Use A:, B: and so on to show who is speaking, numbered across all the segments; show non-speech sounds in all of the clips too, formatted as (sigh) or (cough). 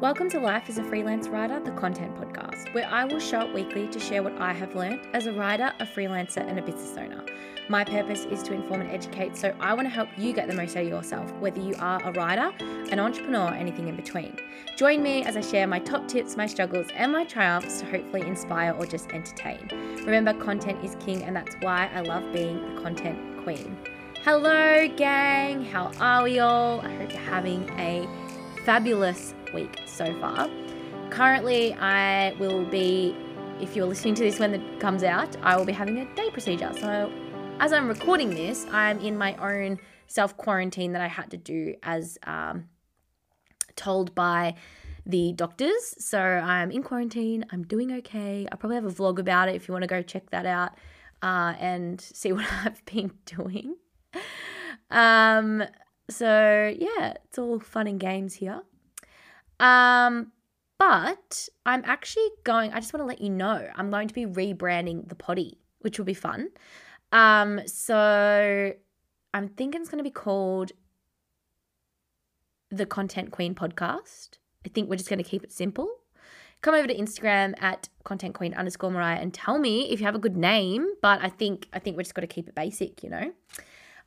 A: Welcome to Life as a Freelance Writer, the content podcast, where I will show up weekly to share what I have learned as a writer, a freelancer, and a business owner. My purpose is to inform and educate, so I want to help you get the most out of yourself, whether you are a writer, an entrepreneur, anything in between. Join me as I share my top tips, my struggles, and my triumphs to hopefully inspire or just entertain. Remember, content is king, and that's why I love being the content queen. Hello, gang. How are we all? I hope you're having a fabulous week so far. Currently, I will be, if you're listening to this when it comes out, I will be having a day procedure. So, as I'm recording this, I'm in my own self quarantine that I had to do as um, told by the doctors. So, I'm in quarantine. I'm doing okay. I probably have a vlog about it if you want to go check that out uh, and see (laughs) what I've been doing. Um, so yeah, it's all fun and games here. Um, but I'm actually going, I just want to let you know, I'm going to be rebranding the potty, which will be fun. Um, so I'm thinking it's going to be called the Content Queen Podcast. I think we're just going to keep it simple. Come over to Instagram at content queen underscore Mariah and tell me if you have a good name. But I think I think we're just got to keep it basic, you know.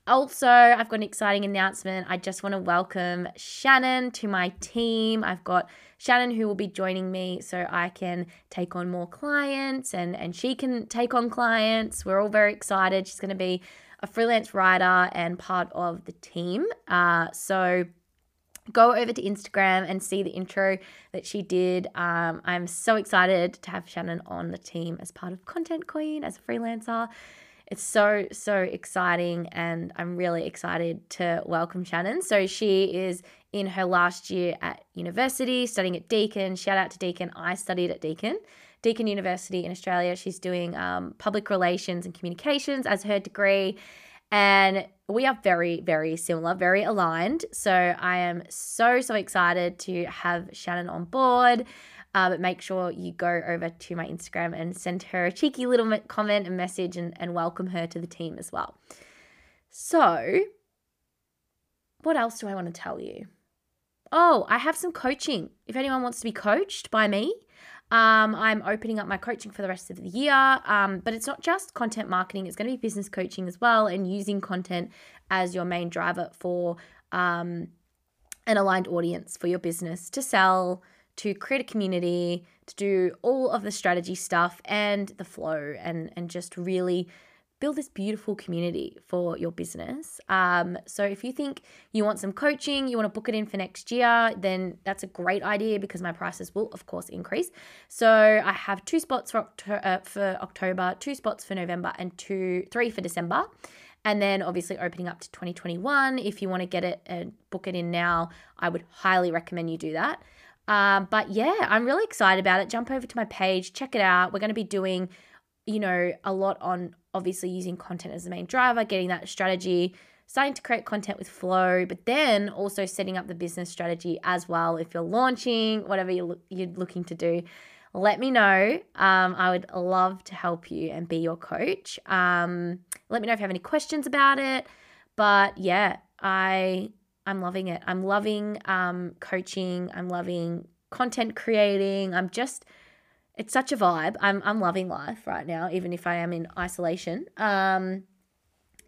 A: Also, I've got an exciting announcement. I just want to welcome Shannon to my team. I've got Shannon who will be joining me so I can take on more clients and, and she can take on clients. We're all very excited. She's going to be a freelance writer and part of the team. Uh, so, go over to Instagram and see the intro that she did. Um, I'm so excited to have Shannon on the team as part of Content Queen as a freelancer. It's so, so exciting, and I'm really excited to welcome Shannon. So, she is in her last year at university, studying at Deakin. Shout out to Deakin. I studied at Deakin. Deakin University in Australia. She's doing um, public relations and communications as her degree. And we are very, very similar, very aligned. So I am so, so excited to have Shannon on board. Uh, but make sure you go over to my Instagram and send her a cheeky little comment and message and, and welcome her to the team as well. So, what else do I want to tell you? Oh, I have some coaching. If anyone wants to be coached by me, um, I'm opening up my coaching for the rest of the year. Um, but it's not just content marketing, it's going to be business coaching as well and using content as your main driver for um, an aligned audience for your business to sell, to create a community, to do all of the strategy stuff and the flow and and just really build this beautiful community for your business. Um, so if you think you want some coaching, you want to book it in for next year, then that's a great idea because my prices will of course increase. So I have two spots for October, uh, for October, two spots for November, and two three for December. And then obviously opening up to 2021. If you want to get it and book it in now, I would highly recommend you do that. Um, but yeah, I'm really excited about it. Jump over to my page, check it out. We're going to be doing, you know, a lot on obviously using content as the main driver, getting that strategy, starting to create content with flow, but then also setting up the business strategy as well. If you're launching, whatever you're, you're looking to do, let me know. Um, I would love to help you and be your coach. Um, let me know if you have any questions about it. But yeah, I I'm loving it. I'm loving um, coaching. I'm loving content creating. I'm just, it's such a vibe. I'm, I'm loving life right now, even if I am in isolation. Um,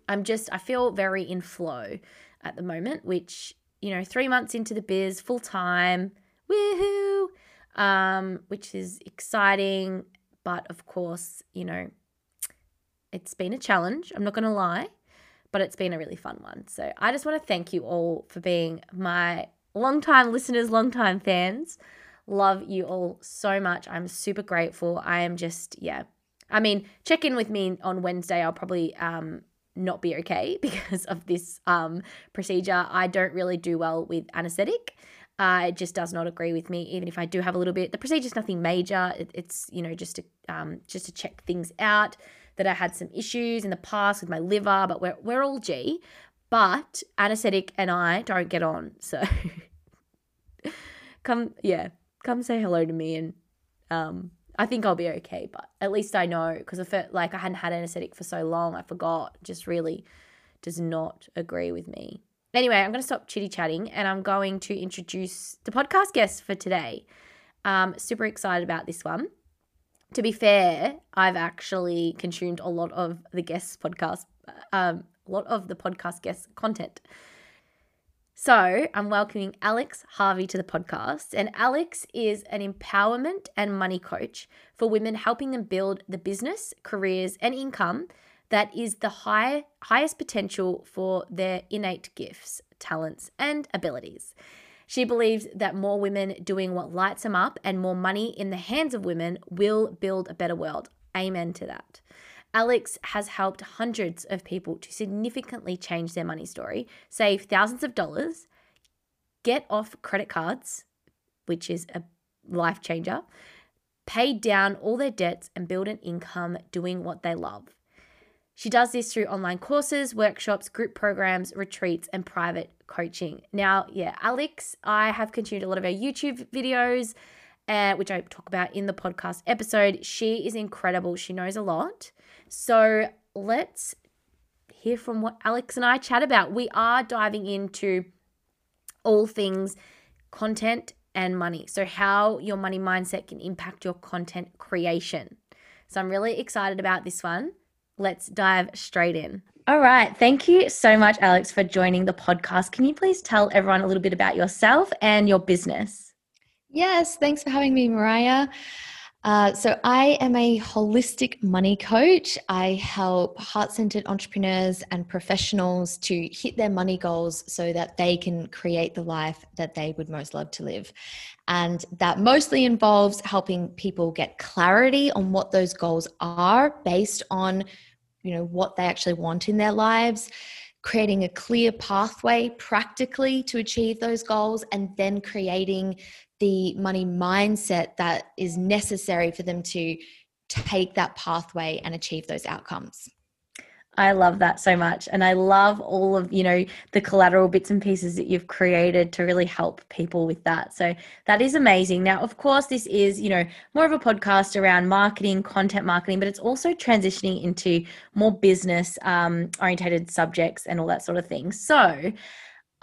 A: I'm just, I feel very in flow at the moment, which, you know, three months into the biz, full time, woohoo, um, which is exciting. But of course, you know, it's been a challenge. I'm not going to lie but it's been a really fun one. So I just want to thank you all for being my long-time listeners, long-time fans. Love you all so much. I'm super grateful. I am just, yeah. I mean, check in with me on Wednesday. I'll probably um, not be okay (laughs) because of this um, procedure. I don't really do well with anesthetic. Uh, it just does not agree with me, even if I do have a little bit. The procedure's nothing major. It, it's you know just to um, just to check things out that I had some issues in the past with my liver, but we're, we're all G. But anesthetic and I don't get on. So (laughs) come, yeah, come say hello to me. And um, I think I'll be okay. But at least I know because if it, like I hadn't had anesthetic for so long, I forgot, just really does not agree with me. Anyway, I'm going to stop chitty chatting and I'm going to introduce the podcast guest for today. Um, super excited about this one. To be fair, I've actually consumed a lot of the guests podcast, um, a lot of the podcast guest content. So I'm welcoming Alex Harvey to the podcast. And Alex is an empowerment and money coach for women, helping them build the business, careers, and income that is the high, highest potential for their innate gifts, talents, and abilities. She believes that more women doing what lights them up and more money in the hands of women will build a better world. Amen to that. Alex has helped hundreds of people to significantly change their money story, save thousands of dollars, get off credit cards, which is a life changer, pay down all their debts, and build an income doing what they love. She does this through online courses, workshops, group programs, retreats, and private coaching. Now, yeah, Alex, I have consumed a lot of her YouTube videos, uh, which I talk about in the podcast episode. She is incredible. She knows a lot. So let's hear from what Alex and I chat about. We are diving into all things content and money. So, how your money mindset can impact your content creation. So, I'm really excited about this one. Let's dive straight in. All right. Thank you so much, Alex, for joining the podcast. Can you please tell everyone a little bit about yourself and your business?
B: Yes. Thanks for having me, Mariah. Uh, so, I am a holistic money coach. I help heart centered entrepreneurs and professionals to hit their money goals so that they can create the life that they would most love to live. And that mostly involves helping people get clarity on what those goals are based on you know what they actually want in their lives creating a clear pathway practically to achieve those goals and then creating the money mindset that is necessary for them to take that pathway and achieve those outcomes.
A: I love that so much. And I love all of, you know, the collateral bits and pieces that you've created to really help people with that. So that is amazing. Now, of course, this is, you know, more of a podcast around marketing, content marketing, but it's also transitioning into more business um, orientated subjects and all that sort of thing. So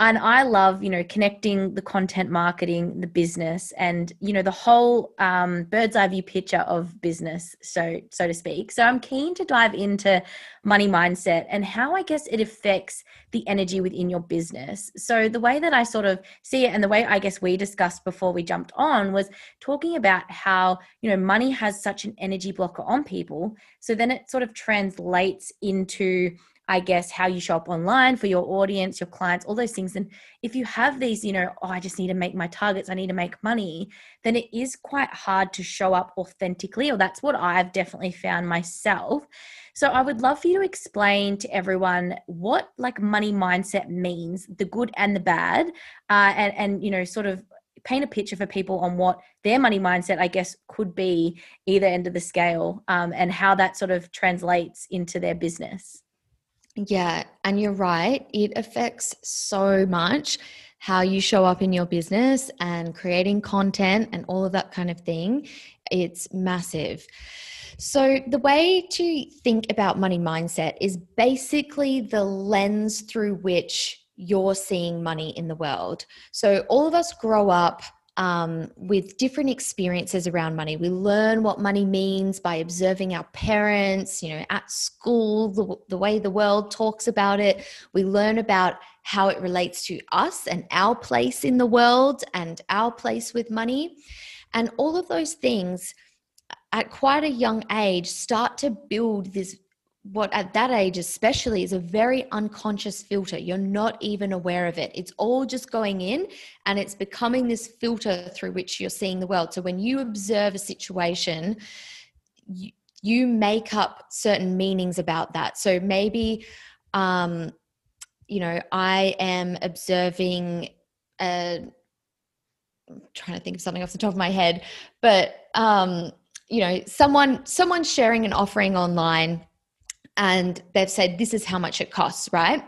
A: and i love you know connecting the content marketing the business and you know the whole um, bird's eye view picture of business so so to speak. So i'm keen to dive into money mindset and how i guess it affects the energy within your business. So the way that i sort of see it and the way i guess we discussed before we jumped on was talking about how you know money has such an energy blocker on people. So then it sort of translates into I guess, how you show up online for your audience, your clients, all those things. And if you have these, you know, oh, I just need to make my targets, I need to make money, then it is quite hard to show up authentically, or that's what I've definitely found myself. So I would love for you to explain to everyone what like money mindset means, the good and the bad, uh, and and you know, sort of paint a picture for people on what their money mindset, I guess, could be either end of the scale, um, and how that sort of translates into their business.
B: Yeah, and you're right. It affects so much how you show up in your business and creating content and all of that kind of thing. It's massive. So, the way to think about money mindset is basically the lens through which you're seeing money in the world. So, all of us grow up um, with different experiences around money. We learn what money means by observing our parents, you know, at school, the, the way the world talks about it. We learn about how it relates to us and our place in the world and our place with money. And all of those things at quite a young age start to build this what at that age especially is a very unconscious filter. You're not even aware of it. It's all just going in and it's becoming this filter through which you're seeing the world. So when you observe a situation you, you make up certain meanings about that. So maybe um you know i am observing a I'm trying to think of something off the top of my head but um you know someone someone sharing an offering online and they've said this is how much it costs, right?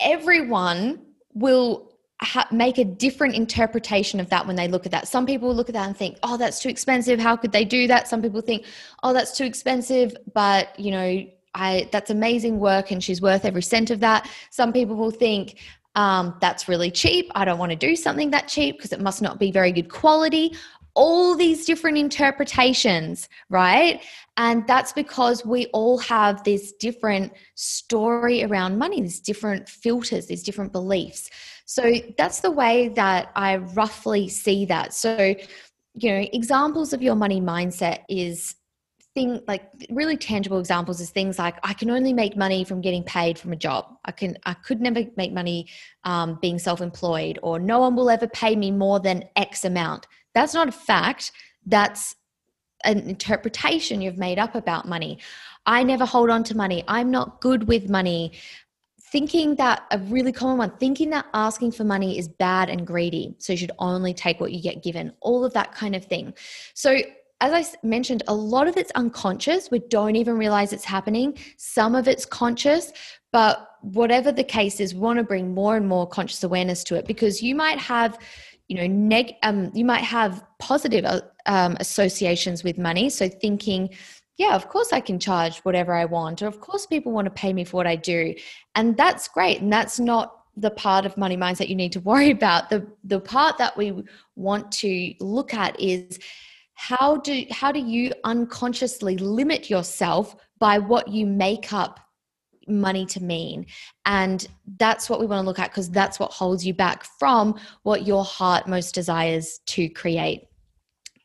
B: Everyone will ha- make a different interpretation of that when they look at that. Some people look at that and think, "Oh, that's too expensive. How could they do that?" Some people think, "Oh, that's too expensive," but you know, I that's amazing work and she's worth every cent of that. Some people will think, um, that's really cheap. I don't want to do something that cheap because it must not be very good quality. All these different interpretations, right? And that's because we all have this different story around money, these different filters, these different beliefs. So that's the way that I roughly see that. So, you know, examples of your money mindset is thing like really tangible examples is things like I can only make money from getting paid from a job. I can I could never make money um, being self-employed, or no one will ever pay me more than X amount. That's not a fact. That's an interpretation you've made up about money. I never hold on to money. I'm not good with money. Thinking that a really common one, thinking that asking for money is bad and greedy. So you should only take what you get given, all of that kind of thing. So as I mentioned, a lot of it's unconscious. We don't even realize it's happening. Some of it's conscious, but whatever the case is, we want to bring more and more conscious awareness to it because you might have, you know, neg- um, you might have positive uh, um, associations with money. So thinking, yeah, of course I can charge whatever I want, or of course people want to pay me for what I do, and that's great. And that's not the part of money mindset you need to (laughs) worry about. The the part that we want to look at is how do how do you unconsciously limit yourself by what you make up money to mean. And that's what we want to look at because that's what holds you back from what your heart most desires to create.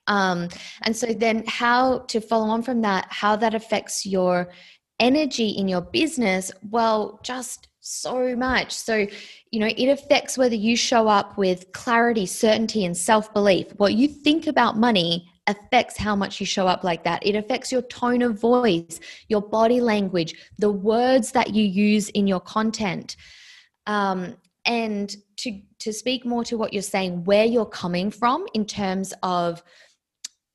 B: Um, and so then how to follow on from that how that affects your energy in your business well just so much. So you know it affects whether you show up with clarity certainty and self-belief. What you think about money affects how much you show up like that. It affects your tone of voice, your body language, the words that you use in your content. Um, and to to speak more to what you're saying, where you're coming from in terms of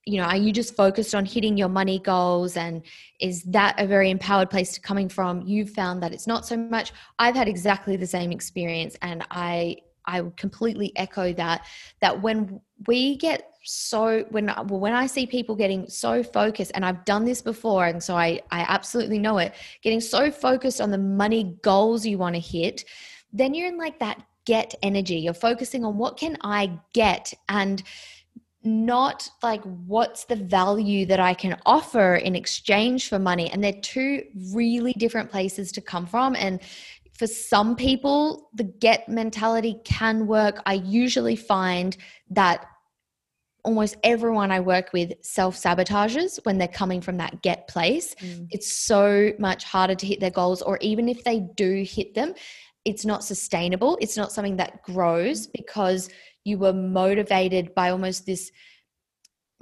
B: you know, are you just focused on hitting your money goals and is that a very empowered place to coming from? You've found that it's not so much. I've had exactly the same experience and I I would completely echo that that when we get so when well, when I see people getting so focused and I've done this before and so I I absolutely know it getting so focused on the money goals you want to hit then you're in like that get energy. You're focusing on what can I get and not like what's the value that I can offer in exchange for money. And they're two really different places to come from. And for some people, the get mentality can work. I usually find that almost everyone I work with self sabotages when they're coming from that get place. Mm. It's so much harder to hit their goals, or even if they do hit them, it's not sustainable. It's not something that grows because you were motivated by almost this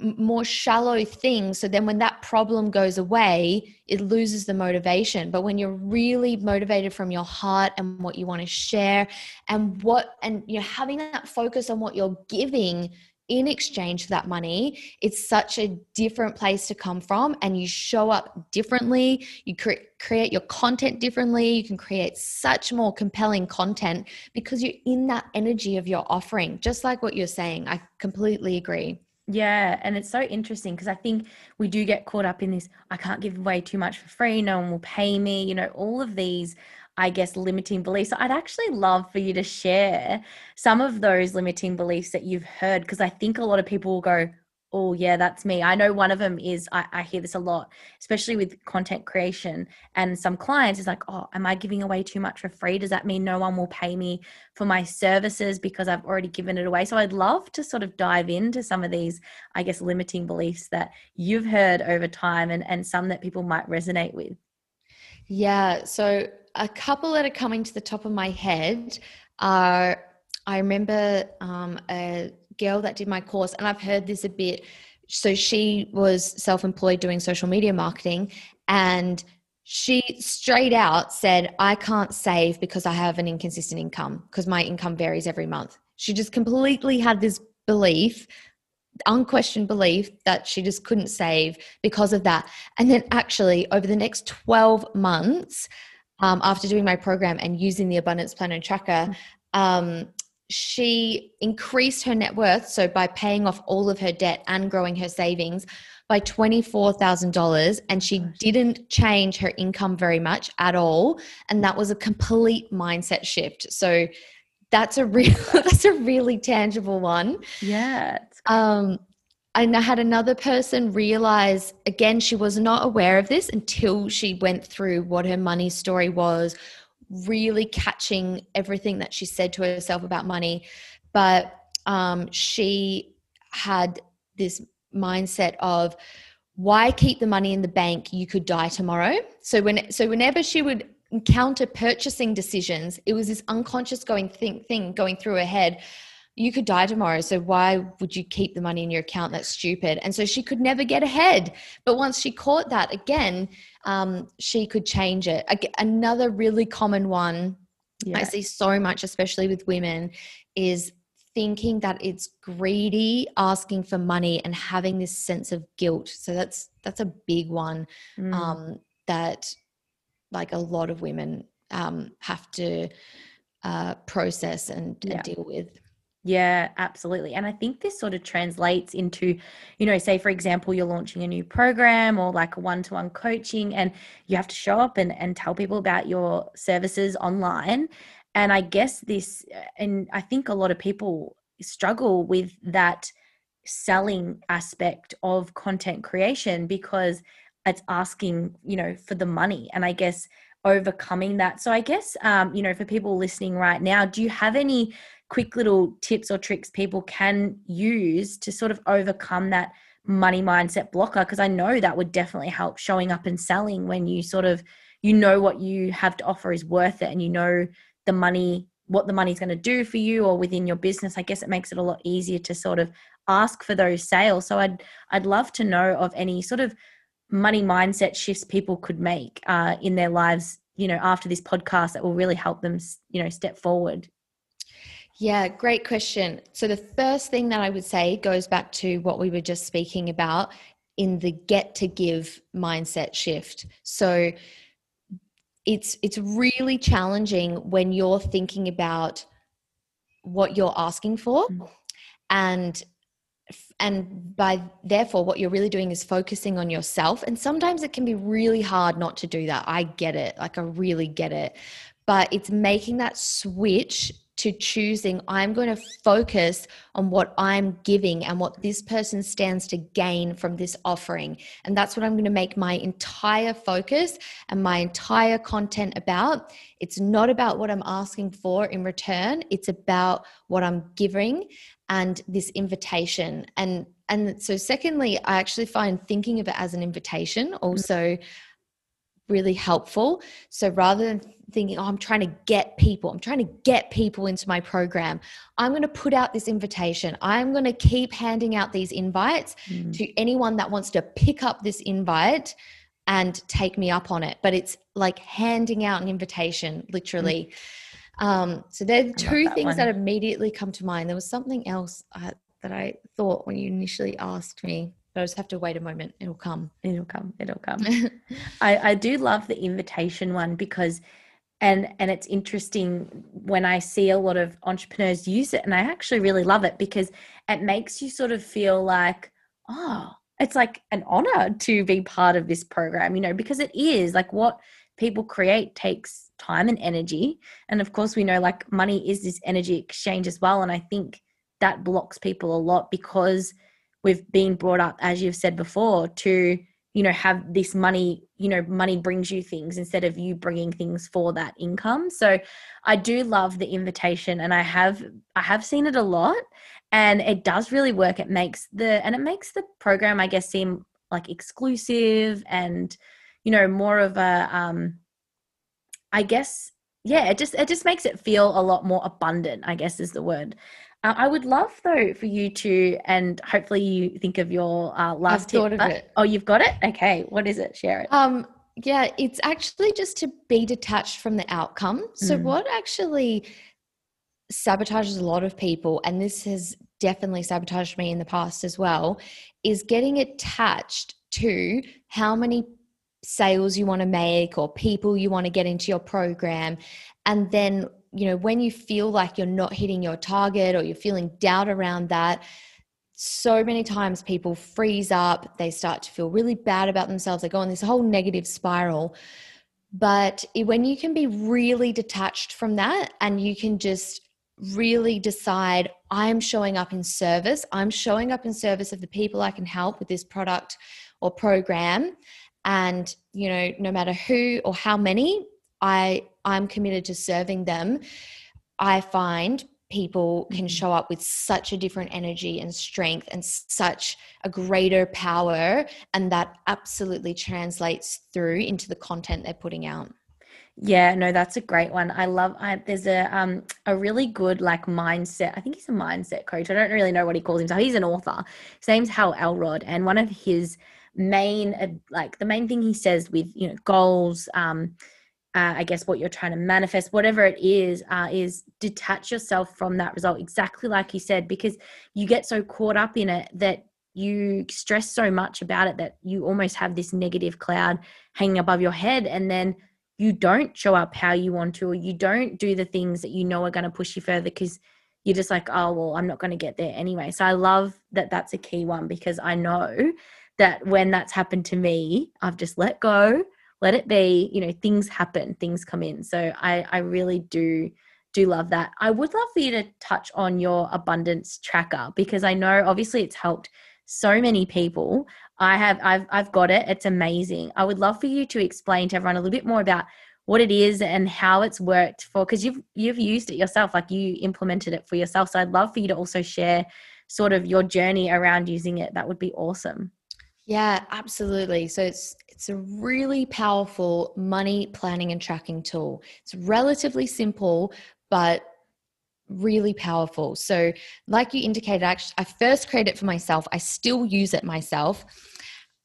B: more shallow thing. So then when that problem goes away, it loses the motivation. But when you're really motivated from your heart and what you want to share and what, and you're having that focus on what you're giving in exchange for that money, it's such a different place to come from. And you show up differently. You cre- create your content differently. You can create such more compelling content because you're in that energy of your offering, just like what you're saying. I completely agree.
A: Yeah, and it's so interesting because I think we do get caught up in this I can't give away too much for free, no one will pay me, you know, all of these I guess limiting beliefs. So I'd actually love for you to share some of those limiting beliefs that you've heard because I think a lot of people will go, oh yeah that's me. I know one of them is I, I, hear this a lot especially with content creation and some clients is like oh am i giving away too much for free? Does that mean no one will pay me for my services because i've already given it away? So i'd love to sort of dive into some of these i guess limiting beliefs that you've heard over time and, and some that people might resonate with.
B: Yeah so a couple that are coming to the top of my head are i remember um, a girl that did my course, and I've heard this a bit. So she was self employed doing social media marketing, and she straight out said, I can't save because I have an inconsistent income because my income varies every month. She just completely had this belief, unquestioned belief that she just couldn't save because of that. And then, actually, over the next 12 months, um, after doing my program and using the Abundance Planner Tracker, um, she increased her net worth. So, by paying off all of her debt and growing her savings by $24,000, and she didn't change her income very much at all. And that was a complete mindset shift. So, that's a real (laughs) that's a really tangible one.
A: Yeah.
B: Um and I had another person realize again she was not aware of this until she went through what her money story was, really catching everything that she said to herself about money. But um, she had this mindset of why keep the money in the bank? You could die tomorrow. So when so whenever she would encounter purchasing decisions it was this unconscious going think thing going through her head you could die tomorrow so why would you keep the money in your account that's stupid and so she could never get ahead but once she caught that again um, she could change it another really common one yeah. i see so much especially with women is thinking that it's greedy asking for money and having this sense of guilt so that's that's a big one mm. um, that like a lot of women um, have to uh, process and, yeah. and deal with
A: yeah, absolutely. And I think this sort of translates into, you know, say for example, you're launching a new program or like a one-to-one coaching and you have to show up and, and tell people about your services online. And I guess this, uh, and I think a lot of people struggle with that selling aspect of content creation because it's asking, you know, for the money. And I guess overcoming that. So I guess, um, you know, for people listening right now, do you have any quick little tips or tricks people can use to sort of overcome that money mindset blocker? Because I know that would definitely help showing up and selling when you sort of, you know, what you have to offer is worth it and you know the money what the money's going to do for you or within your business i guess it makes it a lot easier to sort of ask for those sales so i'd i'd love to know of any sort of money mindset shifts people could make uh, in their lives you know after this podcast that will really help them you know step forward
B: yeah great question. So the first thing that i would say goes back to what we were just speaking about in the get to give mindset shift. So it's it's really challenging when you're thinking about what you're asking for mm. and and by therefore what you're really doing is focusing on yourself. And sometimes it can be really hard not to do that. I get it. Like i really get it. But it's making that switch to choosing I'm going to focus on what I'm giving and what this person stands to gain from this offering. And that's what I'm going to make my entire focus and my entire content about. It's not about what I'm asking for in return, it's about what I'm giving and this invitation. And and so secondly, I actually find thinking of it as an invitation also really helpful. So rather than thinking, oh, I'm trying to get people, I'm trying to get people into my program, I'm going to put out this invitation. I'm going to keep handing out these invites mm. to anyone that wants to pick up this invite and take me up on it. But it's like handing out an invitation, literally. Mm. Um, so there are two that things one. that immediately come to mind. There was something else uh, that I thought when you initially asked me. I just have to wait a moment. It'll come.
A: It'll come. It'll come. (laughs) I, I do love the invitation one because and and it's interesting when I see a lot of entrepreneurs use it and I actually really love it because it makes you sort of feel like, oh, it's like an honor to be part of this program, you know, because it is like what people create takes time and energy. And of course, we know like money is this energy exchange as well. And I think that blocks people a lot because we've been brought up as you've said before to you know have this money you know money brings you things instead of you bringing things for that income. So i do love the invitation and i have i have seen it a lot and it does really work. It makes the and it makes the program i guess seem like exclusive and you know more of a um i guess yeah it just it just makes it feel a lot more abundant i guess is the word uh, I would love though for you to, and hopefully you think of your uh, last
B: I've
A: tip.
B: Thought of
A: but,
B: it.
A: Oh, you've got it. Okay, what is it? Share it.
B: Um, yeah, it's actually just to be detached from the outcome. So mm. what actually sabotages a lot of people, and this has definitely sabotaged me in the past as well, is getting attached to how many sales you want to make or people you want to get into your program and then you know, when you feel like you're not hitting your target or you're feeling doubt around that, so many times people freeze up, they start to feel really bad about themselves, they go on this whole negative spiral. But when you can be really detached from that and you can just really decide I'm showing up in service. I'm showing up in service of the people I can help with this product or program. And, you know, no matter who or how many, I I'm committed to serving them. I find people can mm-hmm. show up with such a different energy and strength and such a greater power and that absolutely translates through into the content they're putting out
A: yeah, no, that's a great one. I love. I, there's a um a really good like mindset. I think he's a mindset coach. I don't really know what he calls himself. He's an author. His name's Hal Elrod, and one of his main uh, like the main thing he says with you know goals, um, uh, I guess what you're trying to manifest, whatever it is, uh, is detach yourself from that result. Exactly like you said, because you get so caught up in it that you stress so much about it that you almost have this negative cloud hanging above your head, and then you don't show up how you want to or you don't do the things that you know are going to push you further because you're just like oh well i'm not going to get there anyway so i love that that's a key one because i know that when that's happened to me i've just let go let it be you know things happen things come in. So i i really do do love that. I would love for you to touch on your abundance tracker because i know obviously it's helped so many people. I have I've I've got it. It's amazing. I would love for you to explain to everyone a little bit more about what it is and how it's worked for because you've you've used it yourself like you implemented it for yourself. So i'd love for you to also share sort of your journey around using it. That would be awesome.
B: Yeah absolutely. So it's it's a really powerful money planning and tracking tool. It's relatively simple but really powerful. So like you indicated actually i first created it for myself. I still use it myself.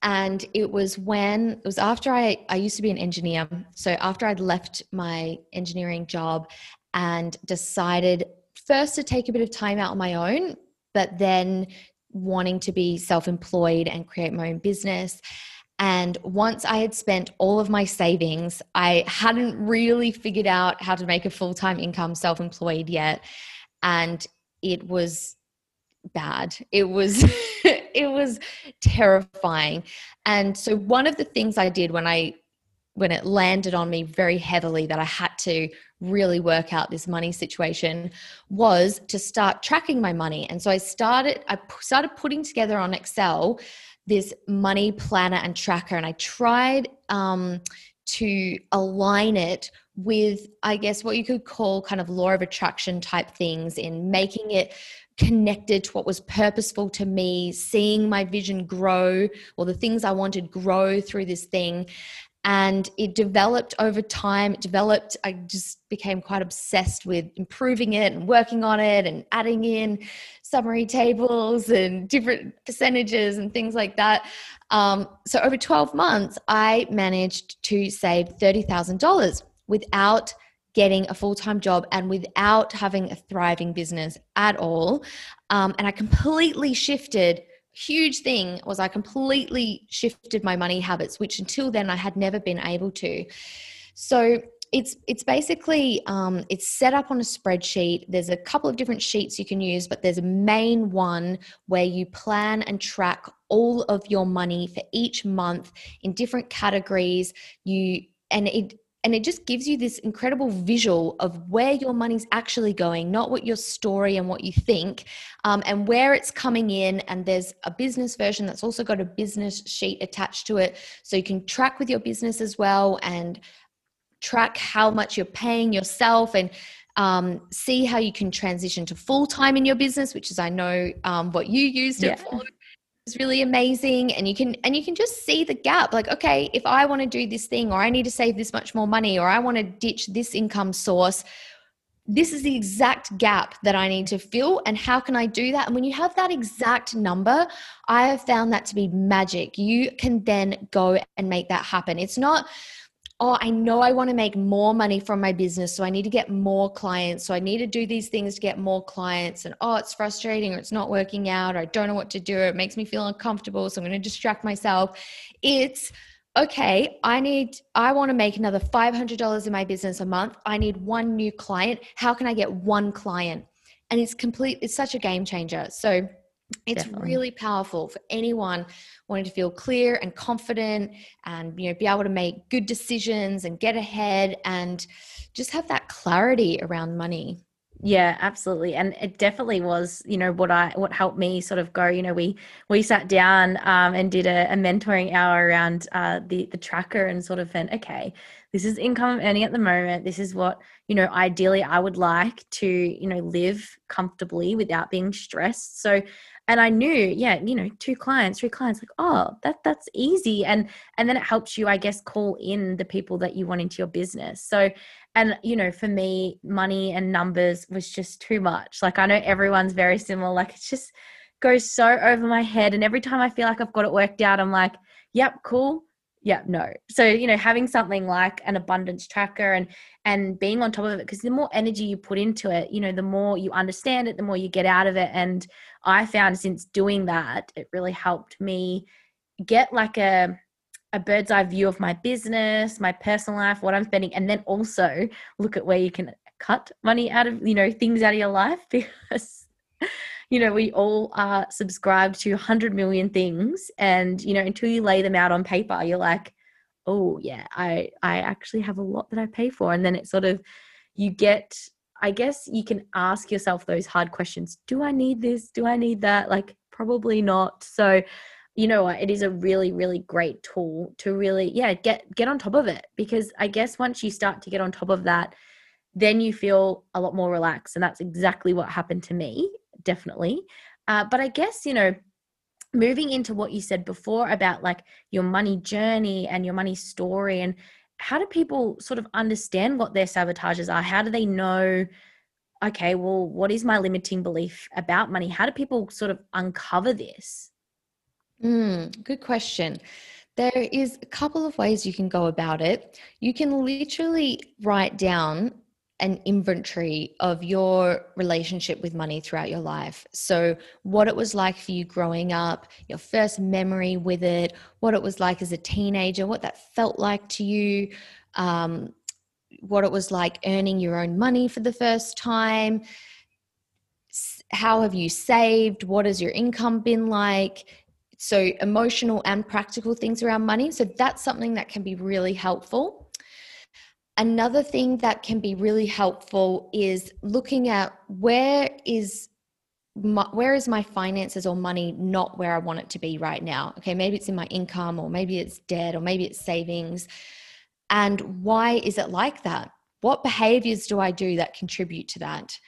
B: And it was when it was after I, I used to be an engineer. So after i'd left my engineering job and decided first to take a bit of time out on my own but then wanting to be self-employed and create my own business and once I had spent all of my savings, I hadn't really figured out how to make a full time income self employed yet. And it was bad. It was (laughs) it was terrifying. And so one of the things I did when I when it landed on me very heavily that I had to really work out this money situation was to start tracking my money. And so I started I started putting together on Excel this money planner and tracker and I tried um, to align it with I guess what you could call kind of law of attraction type things in making it connected to what was purposeful to me, seeing my vision grow or the things I wanted grow through this thing. And it developed over time. It developed, I just became quite obsessed with improving it and working on it and adding in summary tables and different percentages and things like that. Um, so over 12 months, I managed to save $30,000 without getting a full time job and without having a thriving business at all. Um, and I completely shifted. Huge thing was I completely shifted my money habits, which until then I had never been able to. So it's it's basically um, it's set up on a spreadsheet. There's a couple of different sheets you can use but there's a main one where you plan and track all of your money for each month in different categories. You and it and it just gives you this incredible visual of where your money's actually going not what your story and what you think um, and where it's coming in. And there's a business version that's also got a business sheet attached to it. So you can track with your business as well and track how much you're paying yourself and um, see how you can transition to full time in your business, which is I know um, what you used yeah. it for is really amazing. And you can and you can just see the gap like okay if i want to do this thing or i need to save this much more money or i want to ditch this income source this is the exact gap that i need to fill. And how can i do that? And when you have that exact number i have found that to be magic. You can then go and make that happen. It's not oh, I know I want to make more money from my business. So I need to get more clients. So I need to do these things to get more clients. And oh, it's frustrating or it's not working out or I don't know what to do. It makes me feel uncomfortable. So I'm going to distract myself. It's, okay, I need, I want to make another $500 in my business a month. I need one new client. How can I get one client? And it's complete, it's such a game changer. So it's Definitely. really powerful for anyone wanting to feel clear and confident and you know be able to make good decisions and get ahead and just have that clarity around money
A: Yeah, absolutely. And it definitely was, you know, what I what helped me sort of go, you know, we we sat down um, and did a, a mentoring hour around uh, the the tracker and sort of went, okay, this is income I'm earning at the moment. This is what, you know, ideally I would like to, you know, live comfortably without being stressed. So and I knew, yeah, you know, two clients, three clients, like, oh, that that's easy. And and then it helps you, I guess, call in the people that you want into your business. So and you know for me money and numbers was just too much like i know everyone's very similar like it just goes so over my head and every time i feel like i've got it worked out i'm like yep cool yep no. So you know having something like an abundance tracker and and being on top of it because the more energy you put into it you know the more you understand it the more you get out of it. And i found since doing that it really helped me get like a a bird's eye view of my business, my personal life, what I'm spending, and then also look at where you can cut money out of, you know, things out of your life (laughs) because, you know, we all uh, are subscribed to 100 million things. And, you know, until you lay them out on paper, you're like, oh, yeah, I, I actually have a lot that I pay for. And then it sort of, you get, I guess you can ask yourself those hard questions. Do I need this? Do I need that? Like, probably not. So, you know what it is a really really great tool to really yeah get get on top of it because i guess once you start to get on top of that then you feel a lot more relaxed and that's exactly what happened to me definitely uh, but i guess you know moving into what you said before about like your money journey and your money story and how do people sort of understand what their sabotages are how do they know okay well what is my limiting belief about money how do people sort of uncover this
B: Mm, good question. There is a couple of ways you can go about it. You can literally write down an inventory of your relationship with money throughout your life. So, what it was like for you growing up, your first memory with it, what it was like as a teenager, what that felt like to you, um, what it was like earning your own money for the first time. How have you saved? What has your income been like? So, emotional and practical things around money. So, that's something that can be really helpful. Another thing that can be really helpful is looking at where is my, where is my finances or money not where I want it to be right now? Okay, maybe it's in my income, or maybe it's debt, or maybe it's savings. And why is it like that? What behaviors do I do that contribute to that?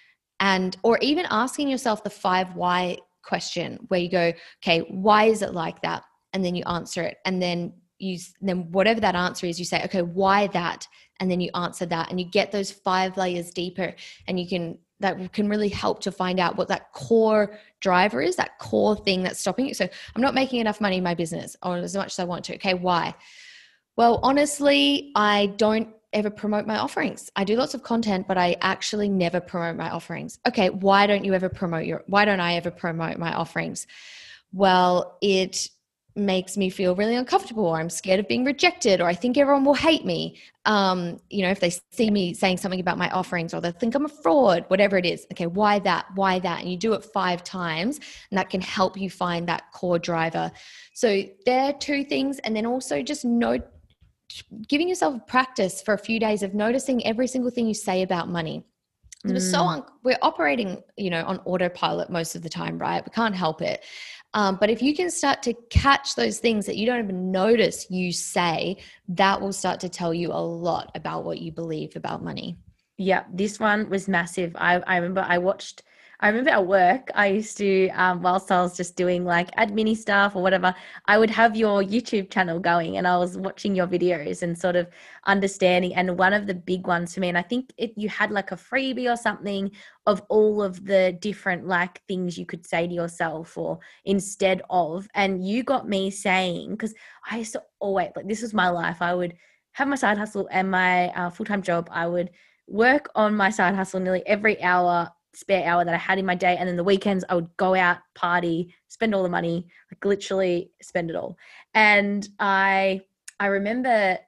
B: And, or even asking yourself the five why question where you go, okay, why is it like that? And then you answer it. And then you then whatever that answer is, you say, okay, why that? And then you answer that and you get those five layers deeper and you can that can really help to find out what that core driver is, that core thing that's stopping you. So I'm not making enough money in my business or as much as I want to. Okay, why? Well, honestly, I don't ever promote my offerings. I do lots of content, but I actually never promote my offerings. Okay, why don't you ever promote your why don't I ever promote my offerings? Well, it makes me feel really uncomfortable or I'm scared of being rejected or I think everyone will hate me. Um, you know, if they see me saying something about my offerings or they think I'm a fraud, whatever it is. Okay, why that? Why that? And you do it five times and that can help you find that core driver. So there are two things. And then also just note giving yourself practice for a few days of noticing every single thing you say about money. Mm. We're so un- we're operating, you know, on autopilot most of the time, right? We can't help it. Um, but if you can start to catch those things that you don't even notice you say, that will start to tell you a lot about what you believe about money.
A: Yeah, this one was massive. I, I remember I watched I remember at work, I used to, um, whilst I was just doing like admin stuff or whatever, I would have your YouTube channel going and I was watching your videos and sort of understanding. And one of the big ones for me, and I think it, you had like a freebie or something of all of the different like things you could say to yourself or instead of. And you got me saying, because I used to always, like, this was my life. I would have my side hustle and my uh, full time job. I would work on my side hustle nearly every hour spare hour that I had in my day. And then the weekends, I would go out, party, spend all the money, like literally spend it all. And I, I remember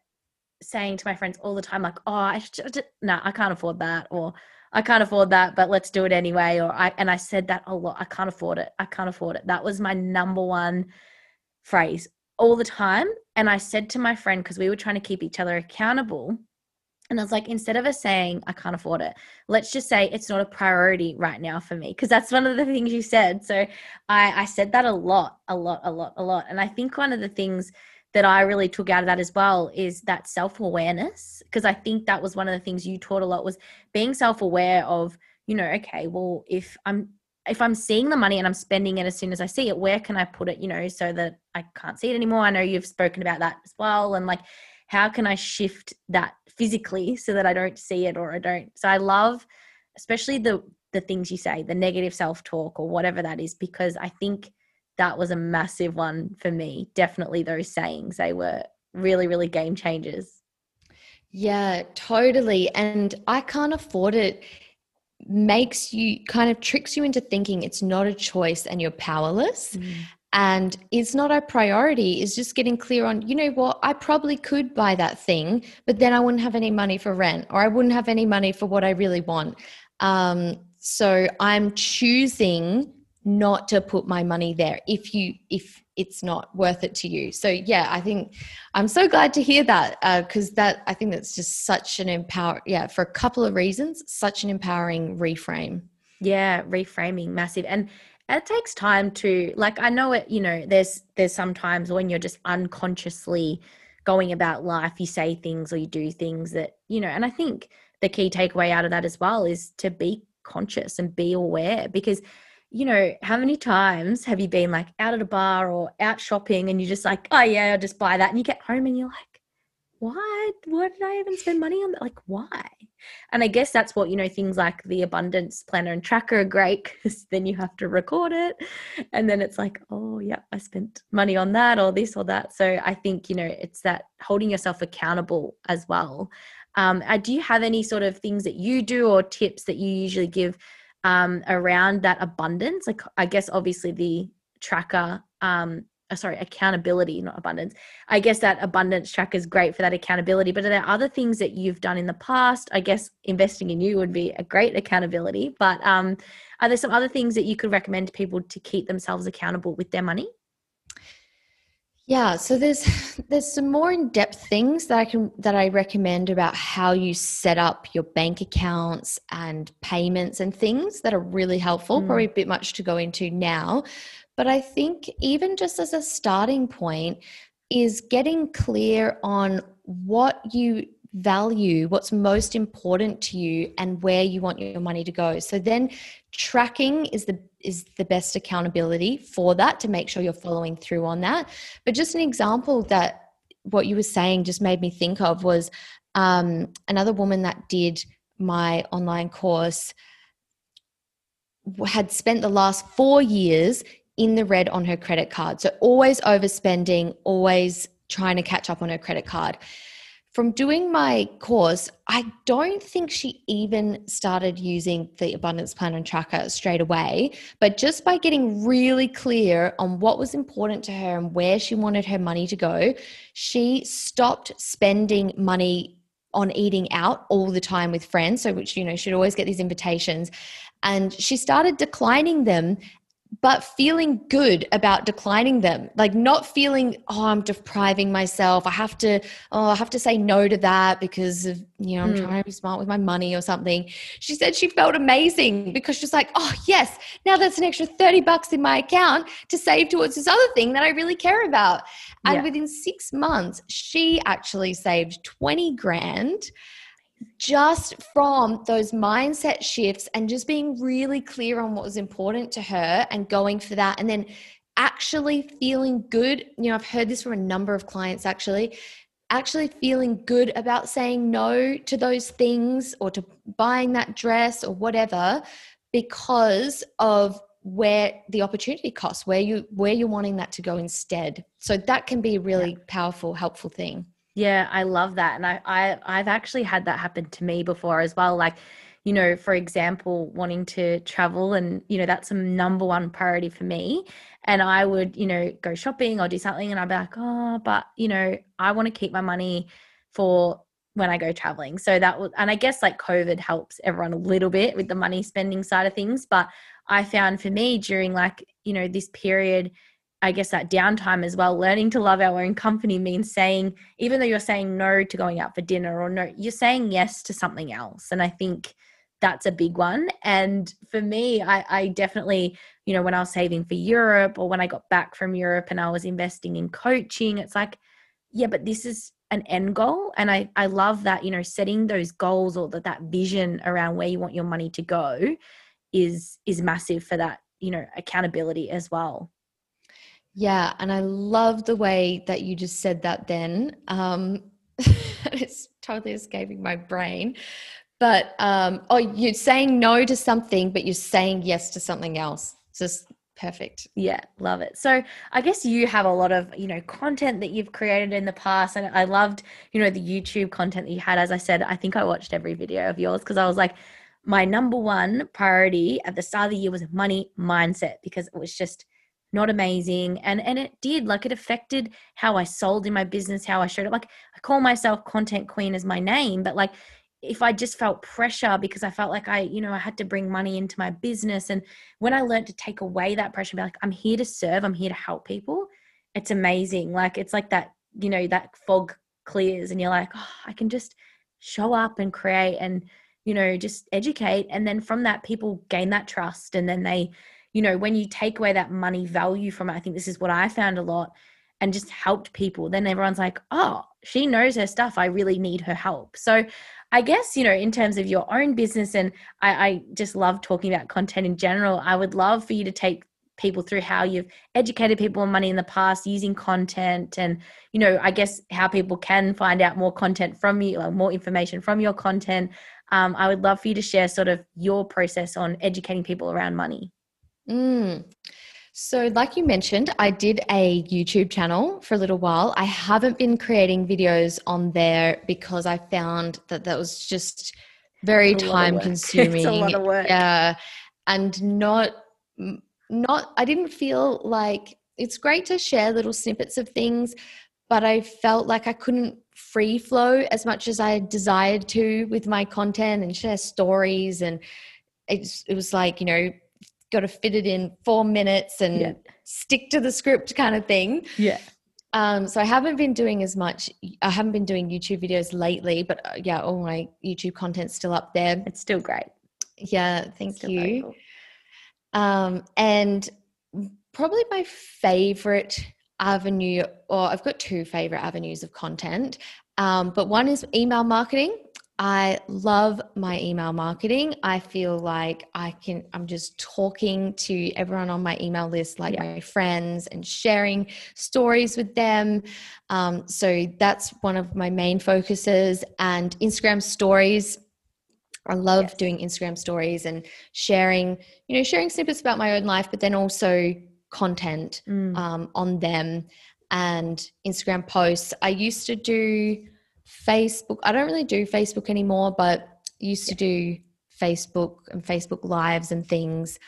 A: saying to my friends all the time, like, oh, I should, no, I can't afford that. Or I can't afford that, but let's do it anyway. Or I, and I said that a lot. I can't afford it. I can't afford it. That was my number one phrase all the time. And I said to my friend, because we were trying to keep each other accountable, And I was like, instead of us saying, I can't afford it, let's just say it's not a priority right now for me. Cause that's one of the things you said. So I, I said that a lot, a lot, a lot, a lot. And I think one of the things that I really took out of that as well is that self awareness. Because I think that was one of the things you taught a lot was being self aware of, you know, okay, well, if I'm if I'm seeing the money and I'm spending it as soon as I see it, where can I put it, you know, so that I can't see it anymore? I know you've spoken about that as well. And like how can I shift that physically so that I don't see it or I don't. So I love especially the the things you say, the negative self-talk or whatever that is because I think that was a massive one for me. Definitely those sayings, they were really really game changers.
B: Yeah, totally. And I can't afford it makes you kind of tricks you into thinking it's not a choice and you're powerless. Mm and it's not a priority is just getting clear on you know what? I probably could buy that thing but then i wouldn't have any money for rent or i wouldn't have any money for what i really want. Um, so i'm choosing not to put my money there if you if it's not worth it to you. So yeah i think i'm so glad to hear that because uh, that i think that's just such an empower yeah for a couple of reasons such an empowering reframe.
A: Yeah reframing massive. And it takes time to like i know it you know there's there's sometimes when you're just unconsciously going about life you say things or you do things that you know and i think the key takeaway out of that as well is to be conscious and be aware because you know how many times have you been like out at a bar or out shopping and you're just like oh yeah i'll just buy that and you get home and you're like why why did i even spend money on that like why? And i guess that's what you know things like the abundance planner and tracker are great because then you have to record it and then it's like oh yeah i spent money on that or this or that. So i think you know it's that holding yourself accountable as well. Um, uh, do you have any sort of things that you do or tips that you usually give um, around that abundance? Like i guess obviously the tracker um, sorry, accountability, not abundance. I guess that abundance track is great for that accountability. But are there other things that you've done in the past? I guess investing in you would be a great accountability. But um, are there some other things that you could recommend to people to keep themselves accountable with their money?
B: Yeah, so there's (sighs) there's some more in-depth things that I can that I recommend about how you set up your bank accounts and payments and things that are really helpful. Mm. Probably a bit much to go into now, but I think even just as a starting point, is getting clear on what you value, what's most important to you, and where you want your money to go. So then tracking is the is the best accountability for that to make sure you're following through on that. But just an example that what you were saying just made me think of was um, another woman that did my online course had spent the last four years in the red on her credit card. So always overspending, always trying to catch up on her credit card. From doing my course, I don't think she even started using the abundance plan and tracker straight away. But just by getting really clear on what was important to her and where she wanted her money to go, she stopped spending money on eating out all the time with friends. So, which, you know, she'd always get these invitations. And she started declining them but feeling good about declining them like not feeling oh i'm depriving myself i have to oh i have to say no to that because of you know i'm mm. trying to be smart with my money or something she said she felt amazing because she's like oh yes now that's an extra 30 bucks in my account to save towards this other thing that i really care about and yeah. within six months she actually saved 20 grand just from those mindset shifts and just being really clear on what was important to her and going for that. And then actually feeling good you know i've heard this from a number of clients actually actually feeling good about saying no to those things or to buying that dress or whatever because of where the opportunity costs where you where you're wanting that to go instead. So that can be a really yeah. powerful helpful thing
A: yeah, I love that. And I, I I've actually had that happen to me before as well. Like, you know, for example, wanting to travel and, you know, that's a number one priority for me. And I would, you know, go shopping or do something and I'd be like, oh, but you know, I want to keep my money for when I go traveling. So that was, and I guess like COVID helps everyone a little bit with the money spending side of things. But I found for me during like, you know, this period I guess that downtime as well, learning to love our own company means saying, even though you're saying no to going out for dinner or no, you're saying yes to something else. And I think that's a big one. And for me, I, I definitely, you know, when I was saving for Europe or when I got back from Europe and I was investing in coaching, it's like, yeah, but this is an end goal. And I, I love that, you know, setting those goals or that, that vision around where you want your money to go is is massive for that, you know, accountability as well.
B: Yeah, and I love the way that you just said that then. Um, (laughs) it's totally escaping my brain. But um, oh, you're saying no to something, but you're saying yes to something else. Just perfect.
A: Yeah, love it. So I guess you have a lot of, you know, content that you've created in the past. And I loved, you know, the YouTube content that you had. As I said, I think I watched every video of yours because I was like, my number one priority at the start of the year was money mindset because it was just – not amazing and and it did like it affected how i sold in my business how i showed it like i call myself content queen as my name but like if i just felt pressure because i felt like i you know i had to bring money into my business and when i learned to take away that pressure be like i'm here to serve i'm here to help people it's amazing like it's like that you know that fog clears and you're like oh, i can just show up and create and you know just educate and then from that people gain that trust and then they you know, when you take away that money value from it, I think this is what I found a lot and just helped people, then everyone's like, oh, she knows her stuff. I really need her help. So I guess, you know, in terms of your own business, and I, I just love talking about content in general, I would love for you to take people through how you've educated people on money in the past using content and you know i guess how people can find out more content from you or more information from your content um, i would love for you to share sort of your process on educating people around money
B: Mm. So, like you mentioned, I did a YouTube channel for a little while. I haven't been creating videos on there because I found that that was just very time consuming.
A: It's a (laughs) lot of work.
B: Yeah. And not, not, I didn't feel like it's great to share little snippets of things, but I felt like I couldn't free flow as much as I desired to with my content and share stories. And it was like, you know, got to fit it in four minutes and yeah. stick to the script kind of thing.
A: Yeah.
B: Um, so I haven't been doing as much. I haven't been doing YouTube videos lately, but uh, yeah, all my YouTube content's still up there.
A: It's still great.
B: Yeah, thank you. Cool. Um, and probably my favorite avenue, or I've got two favorite avenues of content. Um, but one is email marketing. I love my email marketing. I feel like I can, I'm just talking to everyone on my email list, like yeah. my friends, and sharing stories with them. Um, so that's one of my main focuses. And Instagram stories. I love yes. doing Instagram stories and sharing, you know, sharing snippets about my own life, but then also content mm. um, on them and Instagram posts. I used to do Facebook. I don't really do Facebook anymore, but used to do Facebook and Facebook lives and things.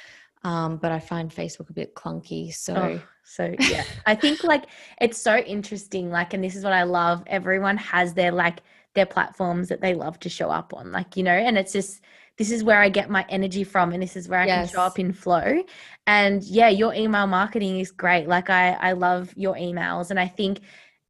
B: Um, but I find Facebook a bit clunky. So, oh,
A: so yeah, (laughs) I think like it's so interesting. Like, and this is what I love. Everyone has their like their platforms that they love to show up on, like you know, and it's just this is where I get my energy from, and this is where I yes. can show up in flow. And yeah, your email marketing is great. Like I I love your emails, and I think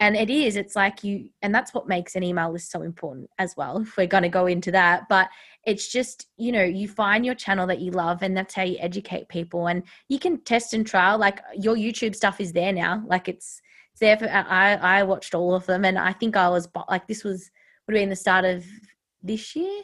A: and it is it's like you and that's what makes an email list so important as well if we're going to go into that. But it's just you know you find your channel that you love and that's how you educate people. And you can test and trial like your youtube stuff is there now. Like it's it's there for i i watched all of them and i think i was like this was would have been the start of this year.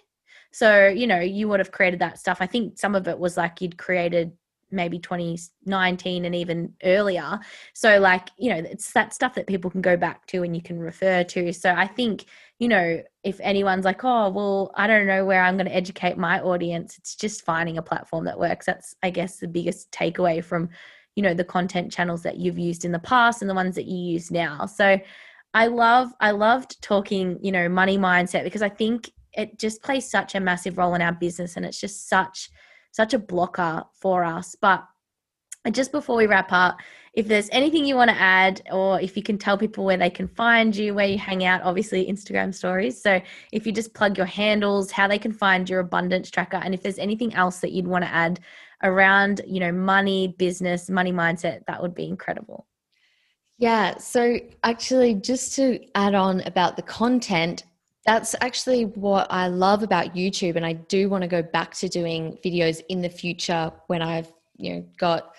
A: So you know you would have created that stuff. I think some of it was like you'd created maybe 2019 and even earlier. So, like, you know, it's that stuff that people can go back to and you can refer to. So, I think, you know, if anyone's like, oh, well, I don't know where I'm going to educate my audience, it's just finding a platform that works. That's, I guess, the biggest takeaway from, you know, the content channels that you've used in the past and the ones that you use now. So, I love, I loved talking, you know, money mindset because I think it just plays such a massive role in our business and it's just such, such a blocker for us. But just before we wrap up, if there's anything you want to add, or if you can tell people where they can find you, where you hang out, obviously Instagram stories. So if you just plug your handles, how they can find your abundance tracker, and if there's anything else that you'd want to add around, you know, money, business, money mindset, that would be incredible.
B: Yeah. So, actually, just to add on about the content, that's actually what I love about YouTube. And I do want to go back to doing videos in the future when I've, you know, got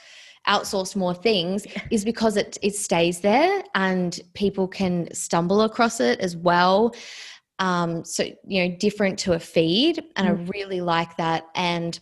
B: outsourced more things is because it it stays there and people can stumble across it as well. Um, so you know, different to a feed, and mm. I really like that. And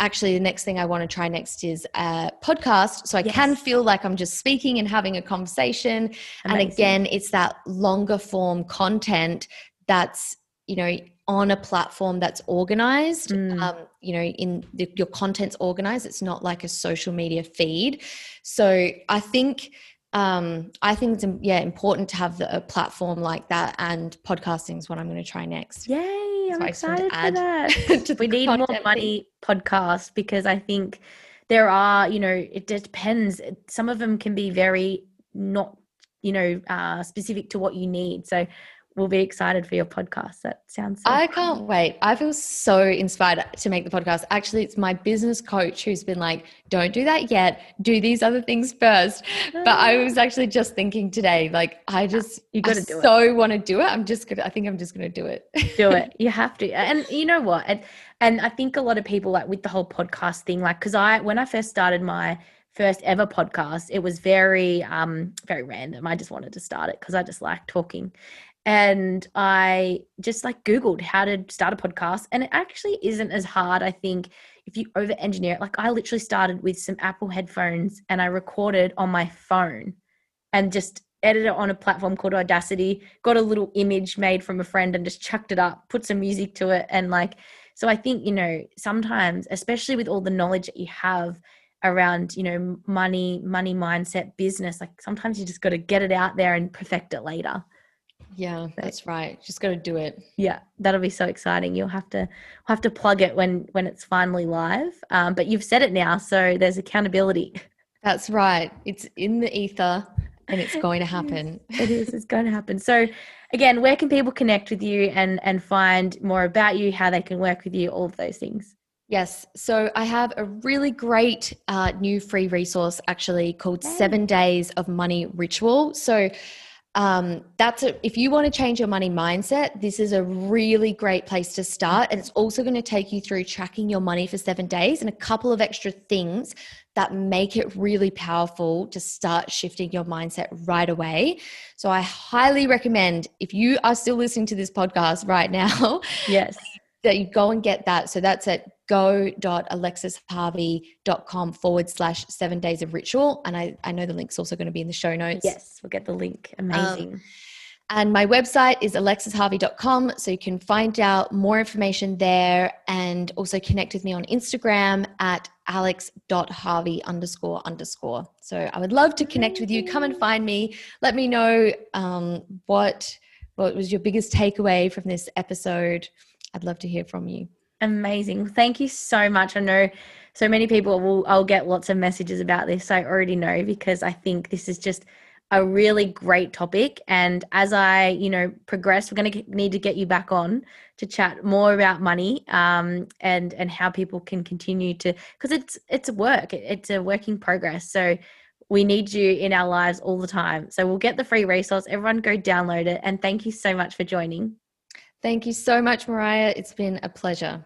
B: actually the next thing I want to try next is a podcast. So I yes. can feel like I'm just speaking and having a conversation. Amazing. And again, it's that longer form content that's, you know, on a platform that's organized. Mm. Um, you know, in the, your content's organized. It's not like a social media feed. So I think um, I think it's yeah important to have the, a platform like that, and podcasting is what I'm going to try next.
A: Yay! I'm excited for that. (laughs) we need more money podcast because I think there are, you know, it depends. Some of them can be very not, you know, uh, specific to what you need. So we'll be excited for your podcast. That sounds. So
B: I can't wait. I feel so inspired to make the podcast. Actually, it's my business coach who's been like, "Don't do that yet. Do these other things first. But I was actually just thinking today, like, I just you got to do so it. So want to do it. I'm just gonna. I think I'm just gonna do it.
A: do it. (laughs) You have to. And you know what? And and I think a lot of people like with the whole podcast thing, like, because I when I first started my first ever podcast it was very um very random i just wanted to start it because i just like talking and I just like Googled how to start a podcast. And it actually isn't as hard, I think, if you over engineer it. Like I literally started with some Apple headphones and I recorded on my phone and just edited it on a platform called Audacity, got a little image made from a friend and just chucked it up, put some music to it. And like, so I think, you know, sometimes, especially with all the knowledge that you have around, you know, money, money mindset, business, like sometimes you just got to get it out there and perfect it later.
B: Yeah, that's right. Just got to do it.
A: Yeah, that'll be so exciting. You'll have to have to plug it when when it's finally live. Um, but you've said it now, so there's accountability.
B: That's right. It's in the ether, and it's going to happen.
A: it is. It's going to happen. So, again, where can people connect with you and and find more about you? How they can work with you? All of those things.
B: Yes. So I have a really great uh, new free resource actually called Seven Days of Money Ritual. So um, that's a, if you want to change your money mindset, this is a really great place to start. And it's also going to take you through tracking your money for seven days and a couple of extra things that make it really powerful to start shifting your mindset right away. So I highly recommend if you are still listening to this podcast right now,
A: yes,
B: that you go and get that. So that's at go.alexisharvey.com forward slash seven days of ritual. And I, I know the link's also going to be in the show notes.
A: Yes, we'll get the link. Amazing. Um,
B: and my website is alexisharvey.com. So you can find out more information there and also connect with me on Instagram at alex.harvey underscore underscore. So I would love to connect with you. Come and find me. Let me know um, what what was your biggest takeaway from this episode. I'd love to hear from you.
A: Amazing. Thank you so much. I know so many people will I'll get lots of messages about this. I already know because I think this is just a really great topic and as I, you know, progress, we're going to need to get you back on to chat more about money um, and and how people can continue to because it's it's a work. It's a working progress. So we need you in our lives all the time. So we'll get the free resource. Everyone go download it and thank you so much for joining.
B: Thank you so much, Mariah. It's been a pleasure.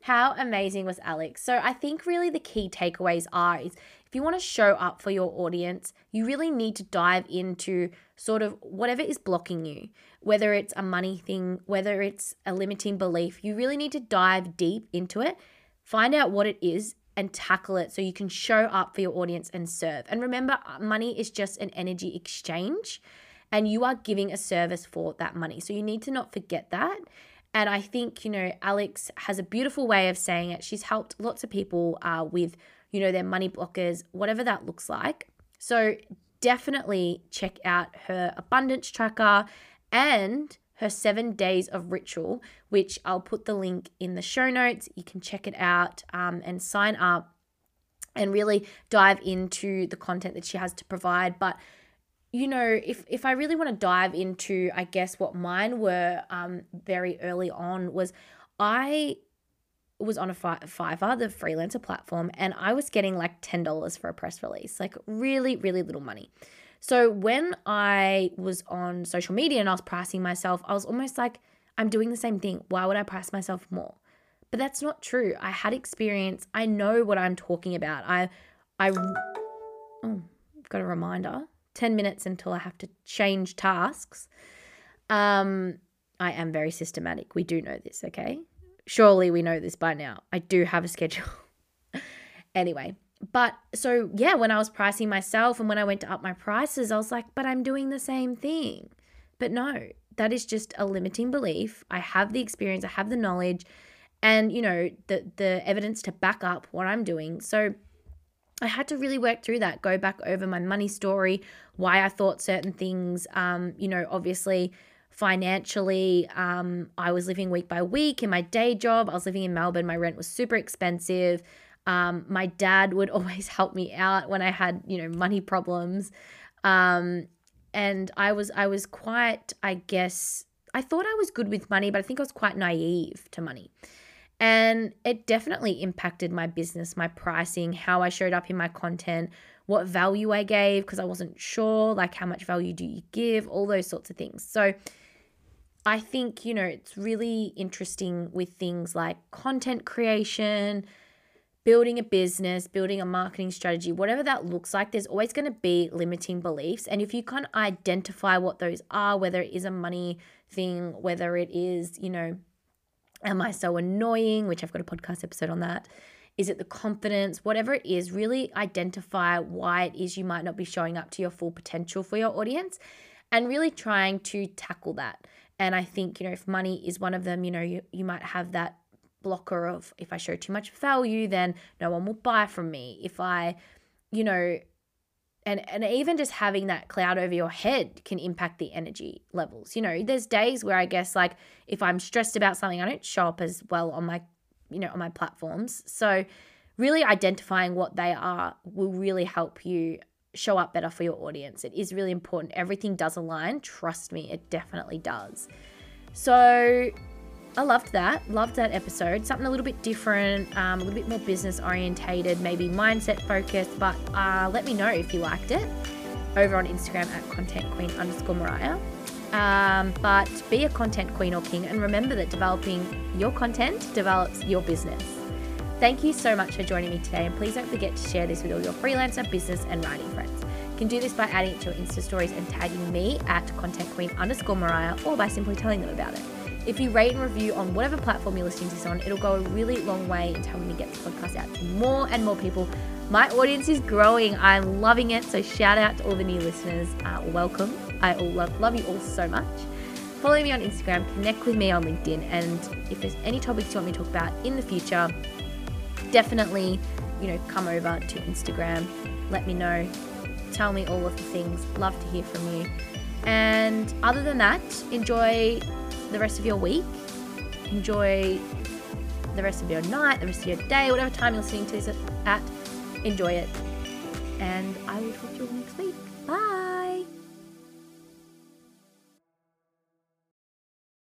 A: How amazing was Alex? So I think really the key takeaways are is if you want to show up for your audience, you really need to dive into sort of whatever is blocking you, whether it's a money thing, whether it's a limiting belief, you really need to dive deep into it, find out what it is and tackle it so you can show up for your audience and serve. And remember, uh, money is just an energy exchange and you are giving a service for that money. So you need to not forget that. And I think, you know, Alex has a beautiful way of saying it. She's helped lots of people uh, with, you know, their money blockers, whatever that looks like. So definitely check out her abundance tracker and her seven days of ritual, which I'll put the link in the show notes. You can check it out um, and sign up and really dive into the content that she has to provide. But you know, if if I really want to dive into, I guess what mine were um, very early on was, I was on a Fi- Fiverr, the freelancer platform, and I was getting like $10 for a press release, like really, really little money. So when I was on social media and I was pricing myself, I was almost like, I'm doing the same thing. Why would I price myself more? But that's not true. I had experience. I know what I'm talking about. I, I, oh, got a reminder. 10 minutes until I have to change tasks. Um, I am very systematic. We do know this, okay? Surely we know this by now. I do have a schedule. (laughs) anyway, but so yeah, when I was pricing myself and when I went to up my prices, I was like, but I'm doing the same thing. But no, that is just a limiting belief. I have the experience, I have the knowledge, and you know, the the evidence to back up what I'm doing. So I had to really work through that, go back over my money story, why I thought certain things. Um, you know, obviously financially. Um, I was living week by week in my day job. I was living in Melbourne. My rent was super expensive. Um, my dad would (laughs) always help me out when I had, you know, money problems. Um, and I was I was quite, I guess, I thought I was good with money, but I think I was quite naive to money. And it definitely impacted my business, my pricing, how I showed up in my content, what value I gave, because I wasn't sure, like how much value do you give, all those sorts of things. So I think, you know, it's really interesting with things like content creation, building a business, building a marketing strategy, whatever that looks like, there's always going to be limiting beliefs. And if you can identify what those are, whether it is a money thing, whether it is, you know, am I so annoying, which I've got a podcast episode on that. Is it the confidence? Whatever it is, really identify why it is you might not be showing up to your full potential for your audience and really trying to tackle that. And I think, you know, if money is one of them, you know, you, you might have that blocker of if I show too much value, then no one will buy from me. If I, you know, and and even just having that cloud over your head can impact the energy levels. You know, there's days where I guess like if I'm stressed about something, I don't show up as well on my, you know, on my platforms. So really identifying what they are will really help you show up better for your audience. It is really important. Everything does align. Trust me, it definitely does. So I loved that. Loved that episode. Something a little bit different, um, a little bit more business orientated, maybe mindset focused. But uh, let me know if you liked it over on Instagram at content queen underscore Mariah. Um, but be a content queen or king and remember that developing your content develops your business. Thank you so much for joining me today, and please don't forget to share this with all your freelancer, business, and writing friends. You can do this by adding it to your Insta stories and tagging me at content queen underscore Mariah or by simply telling them about it. If you rate and review on whatever platform you're listening to this on, it'll go a really long way in helping me get the podcast out to more and more people. My audience is growing. I'm loving it. So shout out to all the new listeners. Uh, welcome. I all love, love you all so much. Follow me on Instagram, connect with me on LinkedIn, and if there's any topics you want me to talk about in the future, definitely, you know, come over to Instagram. Let me know. Tell me all of the things. Love to hear from you. And other than that, enjoy the rest of your week. Enjoy the rest of your night, the rest of your day, whatever time you're listening to this at. Enjoy it. And I will talk to you all next week. Bye.